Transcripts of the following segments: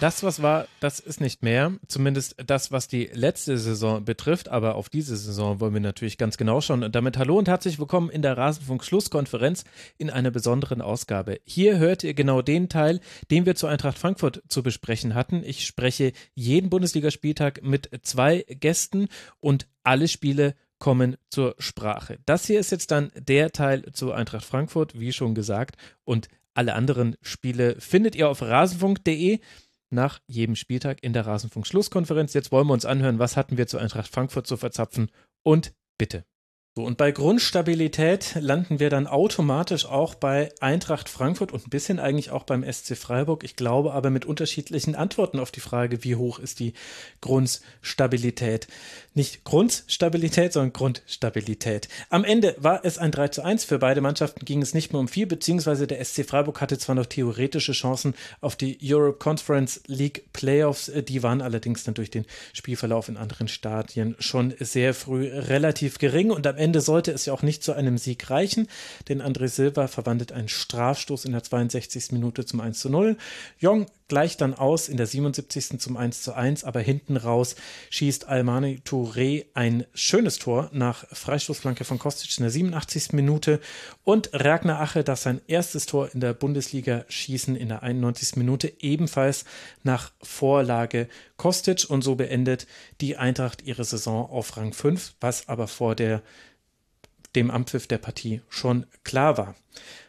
Das, was war, das ist nicht mehr. Zumindest das, was die letzte Saison betrifft. Aber auf diese Saison wollen wir natürlich ganz genau schauen. Und damit hallo und herzlich willkommen in der Rasenfunk-Schlusskonferenz in einer besonderen Ausgabe. Hier hört ihr genau den Teil, den wir zu Eintracht Frankfurt zu besprechen hatten. Ich spreche jeden Bundesligaspieltag mit zwei Gästen und alle Spiele kommen zur Sprache. Das hier ist jetzt dann der Teil zu Eintracht Frankfurt, wie schon gesagt. Und alle anderen Spiele findet ihr auf rasenfunk.de nach jedem Spieltag in der Rasenfunk-Schlusskonferenz. Jetzt wollen wir uns anhören, was hatten wir zu Eintracht Frankfurt zu verzapfen und bitte. So, und bei Grundstabilität landen wir dann automatisch auch bei Eintracht Frankfurt und ein bisschen eigentlich auch beim SC Freiburg. Ich glaube aber mit unterschiedlichen Antworten auf die Frage, wie hoch ist die Grundstabilität. Nicht Grundstabilität, sondern Grundstabilität. Am Ende war es ein 3 zu 1. Für beide Mannschaften ging es nicht mehr um viel, beziehungsweise der SC Freiburg hatte zwar noch theoretische Chancen auf die Europe Conference League Playoffs, die waren allerdings dann durch den Spielverlauf in anderen Stadien schon sehr früh relativ gering und am Ende Ende sollte es ja auch nicht zu einem Sieg reichen, denn André Silva verwandelt einen Strafstoß in der 62. Minute zum 1 zu 0. Jong gleicht dann aus in der 77. zum 1 zu 1, aber hinten raus schießt Almani Touré ein schönes Tor nach Freistoßflanke von Kostic in der 87. Minute und Ragnar Ache, das sein erstes Tor in der Bundesliga schießen in der 91. Minute, ebenfalls nach Vorlage Kostic und so beendet die Eintracht ihre Saison auf Rang 5, was aber vor der dem Ampfiff der Partie schon klar war.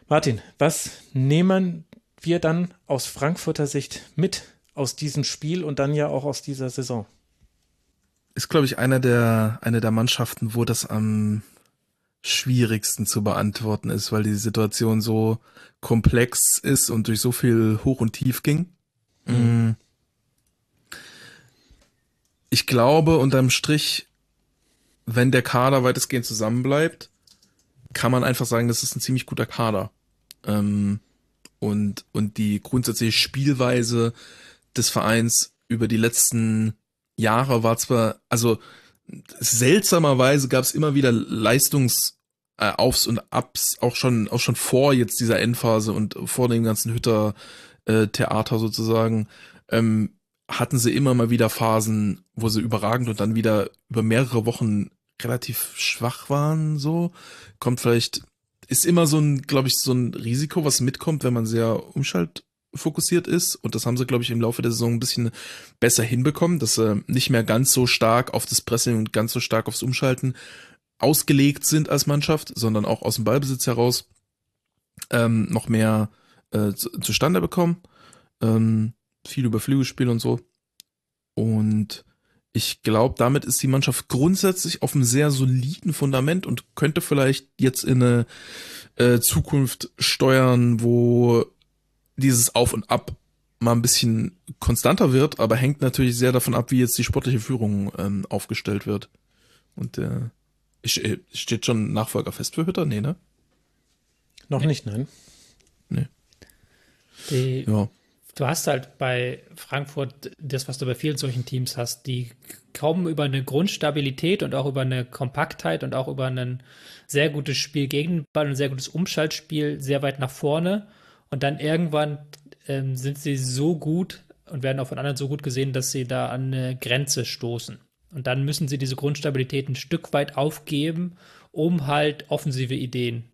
Martin, was nehmen wir dann aus Frankfurter Sicht mit aus diesem Spiel und dann ja auch aus dieser Saison? Ist, glaube ich, einer der, eine der Mannschaften, wo das am schwierigsten zu beantworten ist, weil die Situation so komplex ist und durch so viel Hoch und Tief ging. Mhm. Ich glaube, unterm Strich, wenn der Kader weitestgehend zusammenbleibt, kann man einfach sagen, das ist ein ziemlich guter Kader. Ähm, und, und die grundsätzliche Spielweise des Vereins über die letzten Jahre war zwar, also seltsamerweise gab es immer wieder Leistungs- äh, Aufs und Abs, auch schon, auch schon vor jetzt dieser Endphase und vor dem ganzen Hütter-Theater äh, sozusagen, ähm, hatten sie immer mal wieder Phasen, wo sie überragend und dann wieder über mehrere Wochen relativ schwach waren, so. Kommt vielleicht, ist immer so ein, glaube ich, so ein Risiko, was mitkommt, wenn man sehr umschaltfokussiert ist. Und das haben sie, glaube ich, im Laufe der Saison ein bisschen besser hinbekommen, dass sie nicht mehr ganz so stark auf das Pressing und ganz so stark aufs Umschalten ausgelegt sind als Mannschaft, sondern auch aus dem Ballbesitz heraus ähm, noch mehr äh, zu, zustande bekommen. Ähm, viel über Flügelspiel und so. Und ich glaube, damit ist die Mannschaft grundsätzlich auf einem sehr soliden Fundament und könnte vielleicht jetzt in eine äh, Zukunft steuern, wo dieses Auf und Ab mal ein bisschen konstanter wird, aber hängt natürlich sehr davon ab, wie jetzt die sportliche Führung ähm, aufgestellt wird. Und äh, steht schon Nachfolger fest für Hütter? Nee, ne? Noch nee. nicht, nein. Nee. Die, ja du hast halt bei Frankfurt das, was du bei vielen solchen Teams hast, die kommen über eine Grundstabilität und auch über eine Kompaktheit und auch über ein sehr gutes Spiel gegen Ball und ein sehr gutes Umschaltspiel sehr weit nach vorne. Und dann irgendwann ähm, sind sie so gut und werden auch von anderen so gut gesehen, dass sie da an eine Grenze stoßen. Und dann müssen sie diese Grundstabilität ein Stück weit aufgeben, um halt offensive Ideen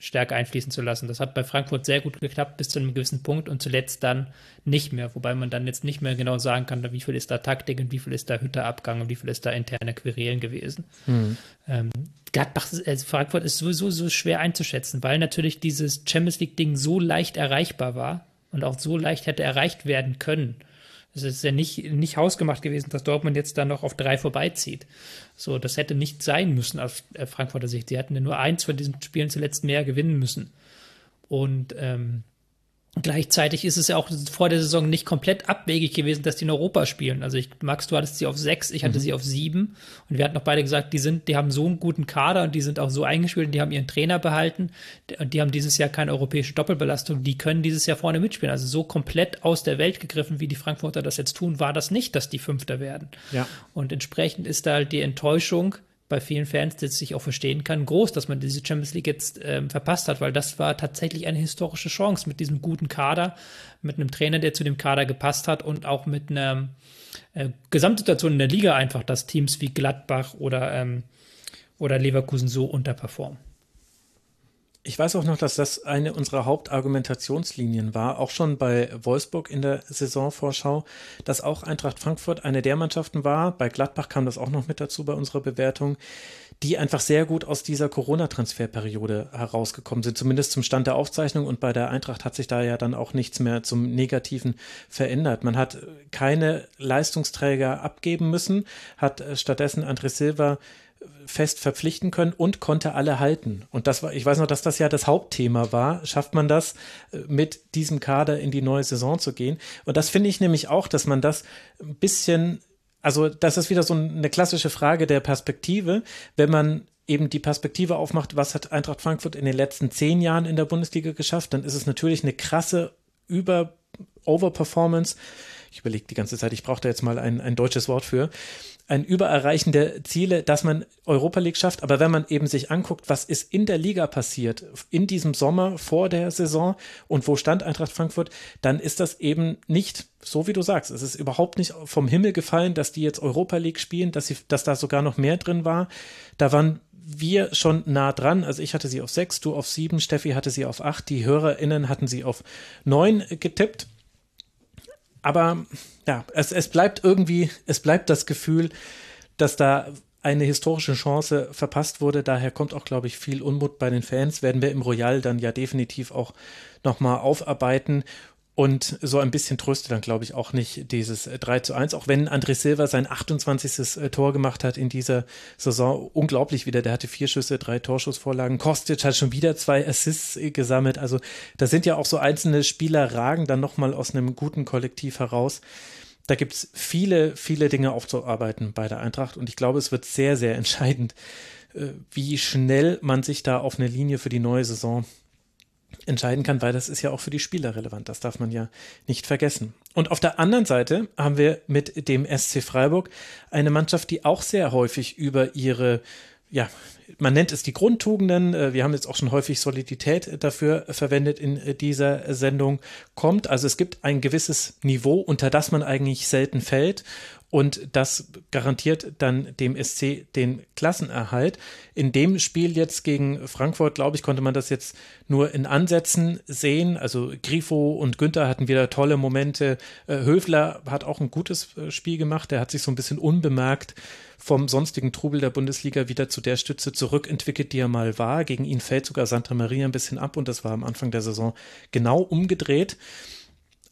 stärker einfließen zu lassen. Das hat bei Frankfurt sehr gut geklappt bis zu einem gewissen Punkt und zuletzt dann nicht mehr, wobei man dann jetzt nicht mehr genau sagen kann, wie viel ist da Taktik und wie viel ist da Hütterabgang und wie viel ist da interne Querelen gewesen. Mhm. Ähm, Gladbach, also Frankfurt ist sowieso so schwer einzuschätzen, weil natürlich dieses Champions League-Ding so leicht erreichbar war und auch so leicht hätte erreicht werden können. Es ist ja nicht, nicht hausgemacht gewesen, dass Dortmund jetzt da noch auf drei vorbeizieht. So, das hätte nicht sein müssen aus äh, Frankfurter Sicht. Sie hätten ja nur eins von diesen Spielen zuletzt mehr gewinnen müssen. Und ähm, Gleichzeitig ist es ja auch vor der Saison nicht komplett abwegig gewesen, dass die in Europa spielen. Also ich, Max, du hattest sie auf sechs, ich hatte mhm. sie auf sieben. Und wir hatten auch beide gesagt, die sind, die haben so einen guten Kader und die sind auch so eingespielt und die haben ihren Trainer behalten. Und die haben dieses Jahr keine europäische Doppelbelastung. Die können dieses Jahr vorne mitspielen. Also so komplett aus der Welt gegriffen, wie die Frankfurter das jetzt tun, war das nicht, dass die Fünfter werden. Ja. Und entsprechend ist da halt die Enttäuschung, bei vielen Fans, das ich auch verstehen kann, groß, dass man diese Champions League jetzt ähm, verpasst hat, weil das war tatsächlich eine historische Chance mit diesem guten Kader, mit einem Trainer, der zu dem Kader gepasst hat und auch mit einer äh, Gesamtsituation in der Liga einfach, dass Teams wie Gladbach oder, ähm, oder Leverkusen so unterperformen. Ich weiß auch noch, dass das eine unserer Hauptargumentationslinien war, auch schon bei Wolfsburg in der Saisonvorschau, dass auch Eintracht Frankfurt eine der Mannschaften war, bei Gladbach kam das auch noch mit dazu bei unserer Bewertung, die einfach sehr gut aus dieser Corona-Transferperiode herausgekommen sind, zumindest zum Stand der Aufzeichnung und bei der Eintracht hat sich da ja dann auch nichts mehr zum Negativen verändert. Man hat keine Leistungsträger abgeben müssen, hat stattdessen André Silva fest verpflichten können und konnte alle halten. Und das war, ich weiß noch, dass das ja das Hauptthema war. Schafft man das, äh, mit diesem Kader in die neue Saison zu gehen? Und das finde ich nämlich auch, dass man das ein bisschen, also das ist wieder so eine klassische Frage der Perspektive. Wenn man eben die Perspektive aufmacht, was hat Eintracht Frankfurt in den letzten zehn Jahren in der Bundesliga geschafft, dann ist es natürlich eine krasse Über Overperformance. Ich überlege die ganze Zeit, ich brauche da jetzt mal ein, ein deutsches Wort für ein Übererreichen der Ziele, dass man Europa League schafft. Aber wenn man eben sich anguckt, was ist in der Liga passiert, in diesem Sommer vor der Saison und wo stand Eintracht Frankfurt, dann ist das eben nicht so, wie du sagst. Es ist überhaupt nicht vom Himmel gefallen, dass die jetzt Europa League spielen, dass, sie, dass da sogar noch mehr drin war. Da waren wir schon nah dran. Also ich hatte sie auf sechs, du auf sieben, Steffi hatte sie auf acht, die HörerInnen hatten sie auf neun getippt. Aber ja, es, es bleibt irgendwie, es bleibt das Gefühl, dass da eine historische Chance verpasst wurde. Daher kommt auch, glaube ich, viel Unmut bei den Fans. Werden wir im Royal dann ja definitiv auch nochmal aufarbeiten. Und so ein bisschen tröstet dann, glaube ich, auch nicht dieses 3 äh, zu 1, auch wenn André Silva sein 28. Äh, Tor gemacht hat in dieser Saison. Unglaublich wieder. Der hatte vier Schüsse, drei Torschussvorlagen. Kostic hat schon wieder zwei Assists äh, gesammelt. Also da sind ja auch so einzelne Spieler ragen dann nochmal aus einem guten Kollektiv heraus. Da gibt es viele, viele Dinge aufzuarbeiten bei der Eintracht. Und ich glaube, es wird sehr, sehr entscheidend, wie schnell man sich da auf eine Linie für die neue Saison entscheiden kann, weil das ist ja auch für die Spieler relevant. Das darf man ja nicht vergessen. Und auf der anderen Seite haben wir mit dem SC Freiburg eine Mannschaft, die auch sehr häufig über ihre ja, man nennt es die Grundtugenden. Äh, wir haben jetzt auch schon häufig Solidität dafür verwendet in äh, dieser Sendung. Kommt, also es gibt ein gewisses Niveau, unter das man eigentlich selten fällt. Und das garantiert dann dem SC den Klassenerhalt. In dem Spiel jetzt gegen Frankfurt, glaube ich, konnte man das jetzt nur in Ansätzen sehen. Also Grifo und Günther hatten wieder tolle Momente. Äh, Höfler hat auch ein gutes äh, Spiel gemacht. Der hat sich so ein bisschen unbemerkt vom sonstigen Trubel der Bundesliga wieder zu der Stütze zurückentwickelt, die er mal war. Gegen ihn fällt sogar Santa Maria ein bisschen ab und das war am Anfang der Saison genau umgedreht.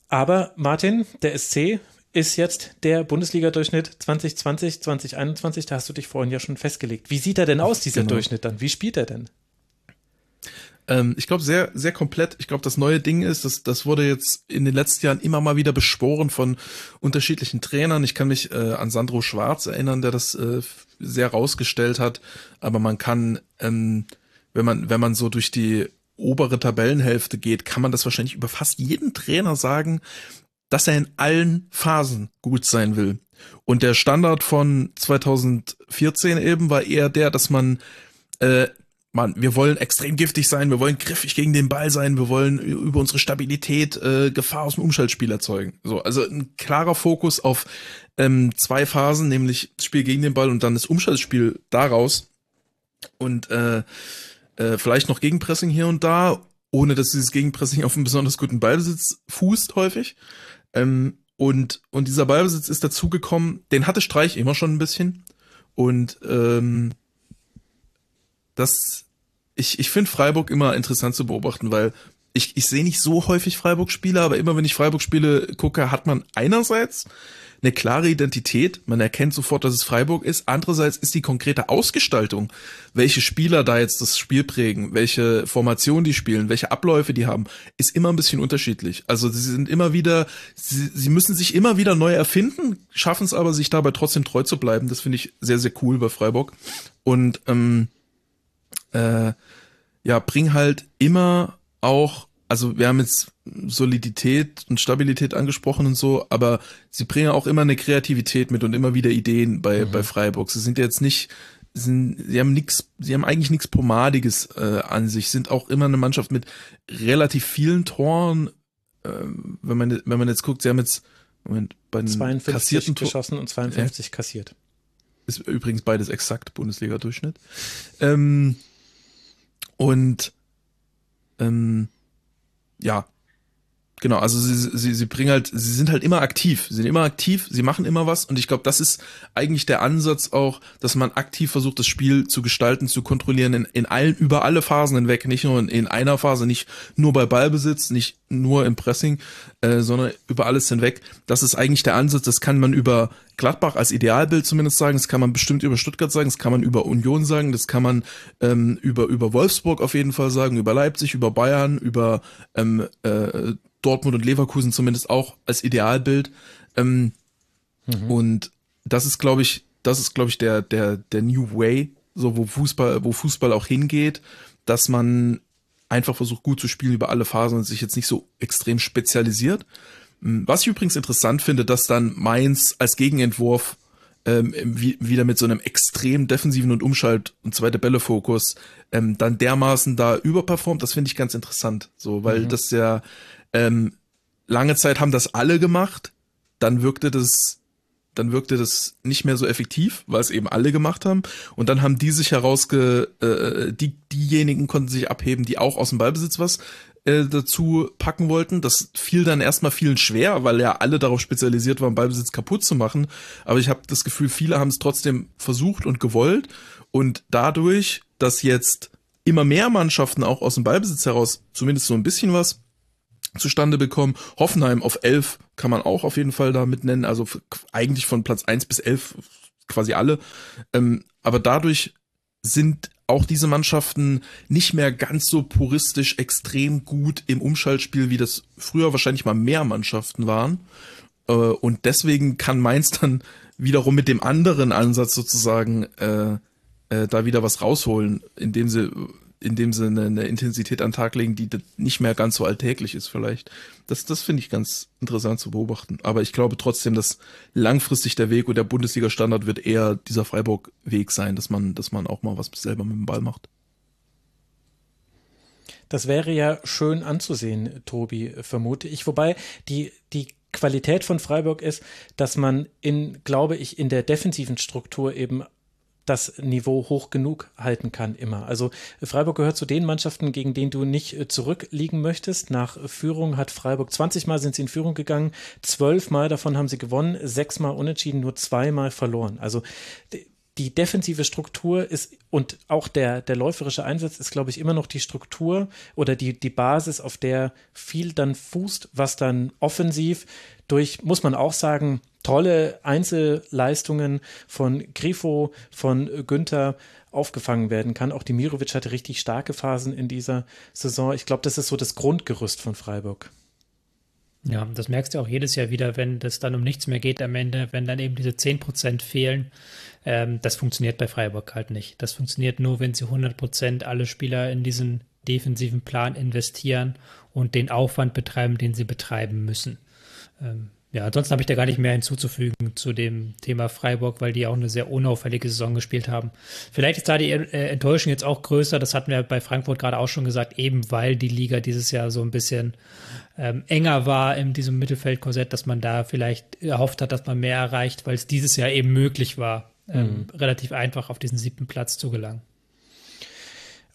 Aber Martin, der SC ist jetzt der Bundesliga-Durchschnitt 2020, 2021. Da hast du dich vorhin ja schon festgelegt. Wie sieht er denn aus, dieser genau. Durchschnitt dann? Wie spielt er denn? Ähm, ich glaube, sehr, sehr komplett. Ich glaube, das neue Ding ist, dass das wurde jetzt in den letzten Jahren immer mal wieder beschworen von unterschiedlichen Trainern. Ich kann mich äh, an Sandro Schwarz erinnern, der das äh, sehr rausgestellt hat. Aber man kann, ähm, wenn man, wenn man so durch die obere Tabellenhälfte geht, kann man das wahrscheinlich über fast jeden Trainer sagen, dass er in allen Phasen gut sein will. Und der Standard von 2014 eben war eher der, dass man, äh, man, wir wollen extrem giftig sein, wir wollen griffig gegen den Ball sein, wir wollen über unsere Stabilität äh, Gefahr aus dem Umschaltspiel erzeugen. So, also ein klarer Fokus auf ähm, zwei Phasen, nämlich das Spiel gegen den Ball und dann das Umschaltspiel daraus. Und äh, äh, vielleicht noch Gegenpressing hier und da, ohne dass dieses Gegenpressing auf einen besonders guten Ballbesitz fußt häufig. Ähm, und, und dieser Ballbesitz ist dazugekommen, den hatte Streich immer schon ein bisschen. Und ähm, das, ich, ich finde Freiburg immer interessant zu beobachten, weil ich, ich sehe nicht so häufig Freiburg-Spiele, aber immer wenn ich Freiburg-Spiele gucke, hat man einerseits eine klare Identität. Man erkennt sofort, dass es Freiburg ist. Andererseits ist die konkrete Ausgestaltung, welche Spieler da jetzt das Spiel prägen, welche Formation die spielen, welche Abläufe die haben, ist immer ein bisschen unterschiedlich. Also sie sind immer wieder, sie, sie müssen sich immer wieder neu erfinden, schaffen es aber, sich dabei trotzdem treu zu bleiben. Das finde ich sehr, sehr cool bei Freiburg. Und ähm, äh, ja, bring halt immer auch, also wir haben jetzt Solidität und Stabilität angesprochen und so, aber sie bringen auch immer eine Kreativität mit und immer wieder Ideen bei, mhm. bei Freiburg. Sie sind jetzt nicht, sind, sie haben nichts, sie haben eigentlich nichts Pomadiges äh, an sich, sind auch immer eine Mannschaft mit relativ vielen Toren. Äh, wenn man, wenn man jetzt guckt, sie haben jetzt Moment, bei den 52 kassierten geschossen und 52 ja. kassiert. Ist übrigens beides exakt Bundesliga-Durchschnitt. Ähm, und ähm, ja, Genau, also sie, sie, sie bringen halt, sie sind halt immer aktiv, sie sind immer aktiv, sie machen immer was und ich glaube, das ist eigentlich der Ansatz auch, dass man aktiv versucht, das Spiel zu gestalten, zu kontrollieren in, in allen, über alle Phasen hinweg, nicht nur in, in einer Phase, nicht nur bei Ballbesitz, nicht nur im Pressing, äh, sondern über alles hinweg. Das ist eigentlich der Ansatz, das kann man über Gladbach als Idealbild zumindest sagen, das kann man bestimmt über Stuttgart sagen, das kann man über Union sagen, das kann man ähm, über, über Wolfsburg auf jeden Fall sagen, über Leipzig, über Bayern, über ähm, äh, Dortmund und Leverkusen zumindest auch als Idealbild. Ähm, mhm. Und das ist, glaube ich, das ist, glaube ich, der, der, der New Way, so wo Fußball, wo Fußball auch hingeht, dass man einfach versucht, gut zu spielen über alle Phasen und sich jetzt nicht so extrem spezialisiert. Hm, was ich übrigens interessant finde, dass dann Mainz als Gegenentwurf ähm, wie, wieder mit so einem extrem defensiven und Umschalt- und zweite Bälle-Fokus ähm, dann dermaßen da überperformt, das finde ich ganz interessant. So, weil mhm. das ja ähm, lange Zeit haben das alle gemacht, dann wirkte das, dann wirkte das nicht mehr so effektiv, weil es eben alle gemacht haben. Und dann haben die sich herausge, äh, die, diejenigen konnten sich abheben, die auch aus dem Ballbesitz was äh, dazu packen wollten. Das fiel dann erstmal vielen schwer, weil ja alle darauf spezialisiert waren, Ballbesitz kaputt zu machen. Aber ich habe das Gefühl, viele haben es trotzdem versucht und gewollt. Und dadurch, dass jetzt immer mehr Mannschaften auch aus dem Ballbesitz heraus zumindest so ein bisschen was zustande bekommen. Hoffenheim auf 11 kann man auch auf jeden Fall da mit nennen, also eigentlich von Platz 1 bis 11 quasi alle. Ähm, aber dadurch sind auch diese Mannschaften nicht mehr ganz so puristisch extrem gut im Umschaltspiel, wie das früher wahrscheinlich mal mehr Mannschaften waren. Äh, und deswegen kann Mainz dann wiederum mit dem anderen Ansatz sozusagen äh, äh, da wieder was rausholen, indem sie in dem Sinne eine Intensität an den Tag legen, die nicht mehr ganz so alltäglich ist vielleicht. Das, das finde ich ganz interessant zu beobachten. Aber ich glaube trotzdem, dass langfristig der Weg und der Bundesliga-Standard wird eher dieser Freiburg-Weg sein, dass man, dass man auch mal was selber mit dem Ball macht. Das wäre ja schön anzusehen, Tobi, vermute ich. Wobei die, die Qualität von Freiburg ist, dass man in, glaube ich, in der defensiven Struktur eben das Niveau hoch genug halten kann immer. Also Freiburg gehört zu den Mannschaften, gegen denen du nicht äh, zurückliegen möchtest. Nach Führung hat Freiburg 20 Mal sind sie in Führung gegangen, zwölf Mal davon haben sie gewonnen, sechs Mal unentschieden, nur zweimal verloren. Also die defensive Struktur ist und auch der, der läuferische Einsatz ist, glaube ich, immer noch die Struktur oder die, die Basis, auf der viel dann fußt, was dann offensiv durch, muss man auch sagen, tolle Einzelleistungen von Grifo, von Günther aufgefangen werden kann. Auch Dimirovic hatte richtig starke Phasen in dieser Saison. Ich glaube, das ist so das Grundgerüst von Freiburg. Ja, das merkst du auch jedes Jahr wieder, wenn das dann um nichts mehr geht am Ende, wenn dann eben diese 10% fehlen. Ähm, das funktioniert bei Freiburg halt nicht. Das funktioniert nur, wenn sie 100% alle Spieler in diesen defensiven Plan investieren und den Aufwand betreiben, den sie betreiben müssen. Ähm, ja, ansonsten habe ich da gar nicht mehr hinzuzufügen zu dem Thema Freiburg, weil die auch eine sehr unauffällige Saison gespielt haben. Vielleicht ist da die äh, Enttäuschung jetzt auch größer, das hatten wir bei Frankfurt gerade auch schon gesagt, eben weil die Liga dieses Jahr so ein bisschen ähm, enger war in diesem Mittelfeldkorsett, dass man da vielleicht erhofft hat, dass man mehr erreicht, weil es dieses Jahr eben möglich war, ähm, mhm. relativ einfach auf diesen siebten Platz zu gelangen.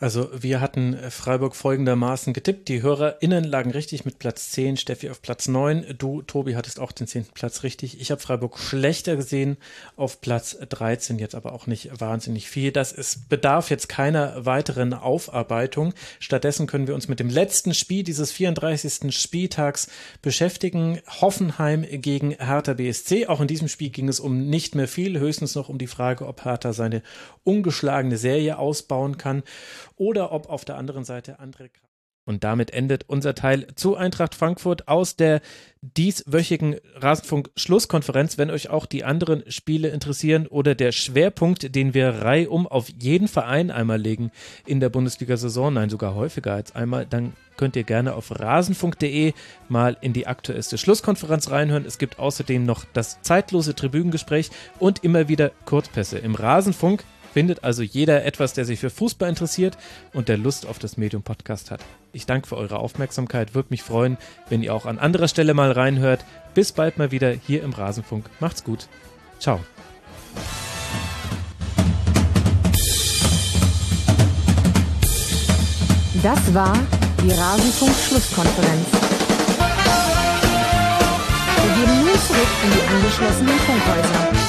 Also wir hatten Freiburg folgendermaßen getippt. Die HörerInnen lagen richtig mit Platz 10, Steffi auf Platz 9. Du, Tobi, hattest auch den 10. Platz richtig. Ich habe Freiburg schlechter gesehen auf Platz 13, jetzt aber auch nicht wahnsinnig viel. Das ist, bedarf jetzt keiner weiteren Aufarbeitung. Stattdessen können wir uns mit dem letzten Spiel dieses 34. Spieltags beschäftigen. Hoffenheim gegen Hertha BSC. Auch in diesem Spiel ging es um nicht mehr viel, höchstens noch um die Frage, ob Hertha seine ungeschlagene Serie ausbauen kann oder ob auf der anderen Seite andere und damit endet unser Teil zu Eintracht Frankfurt aus der dieswöchigen Rasenfunk-Schlusskonferenz. Wenn euch auch die anderen Spiele interessieren oder der Schwerpunkt, den wir reihum auf jeden Verein einmal legen in der Bundesliga-Saison, nein, sogar häufiger als einmal, dann könnt ihr gerne auf rasenfunk.de mal in die aktuellste Schlusskonferenz reinhören. Es gibt außerdem noch das zeitlose Tribünengespräch und immer wieder Kurzpässe im Rasenfunk findet also jeder etwas, der sich für Fußball interessiert und der Lust auf das Medium Podcast hat. Ich danke für eure Aufmerksamkeit, würde mich freuen, wenn ihr auch an anderer Stelle mal reinhört. Bis bald mal wieder hier im Rasenfunk. Macht's gut. Ciao. Das war die Rasenfunk-Schlusskonferenz. Wir gehen nun zurück in die angeschlossenen Funkhäuser.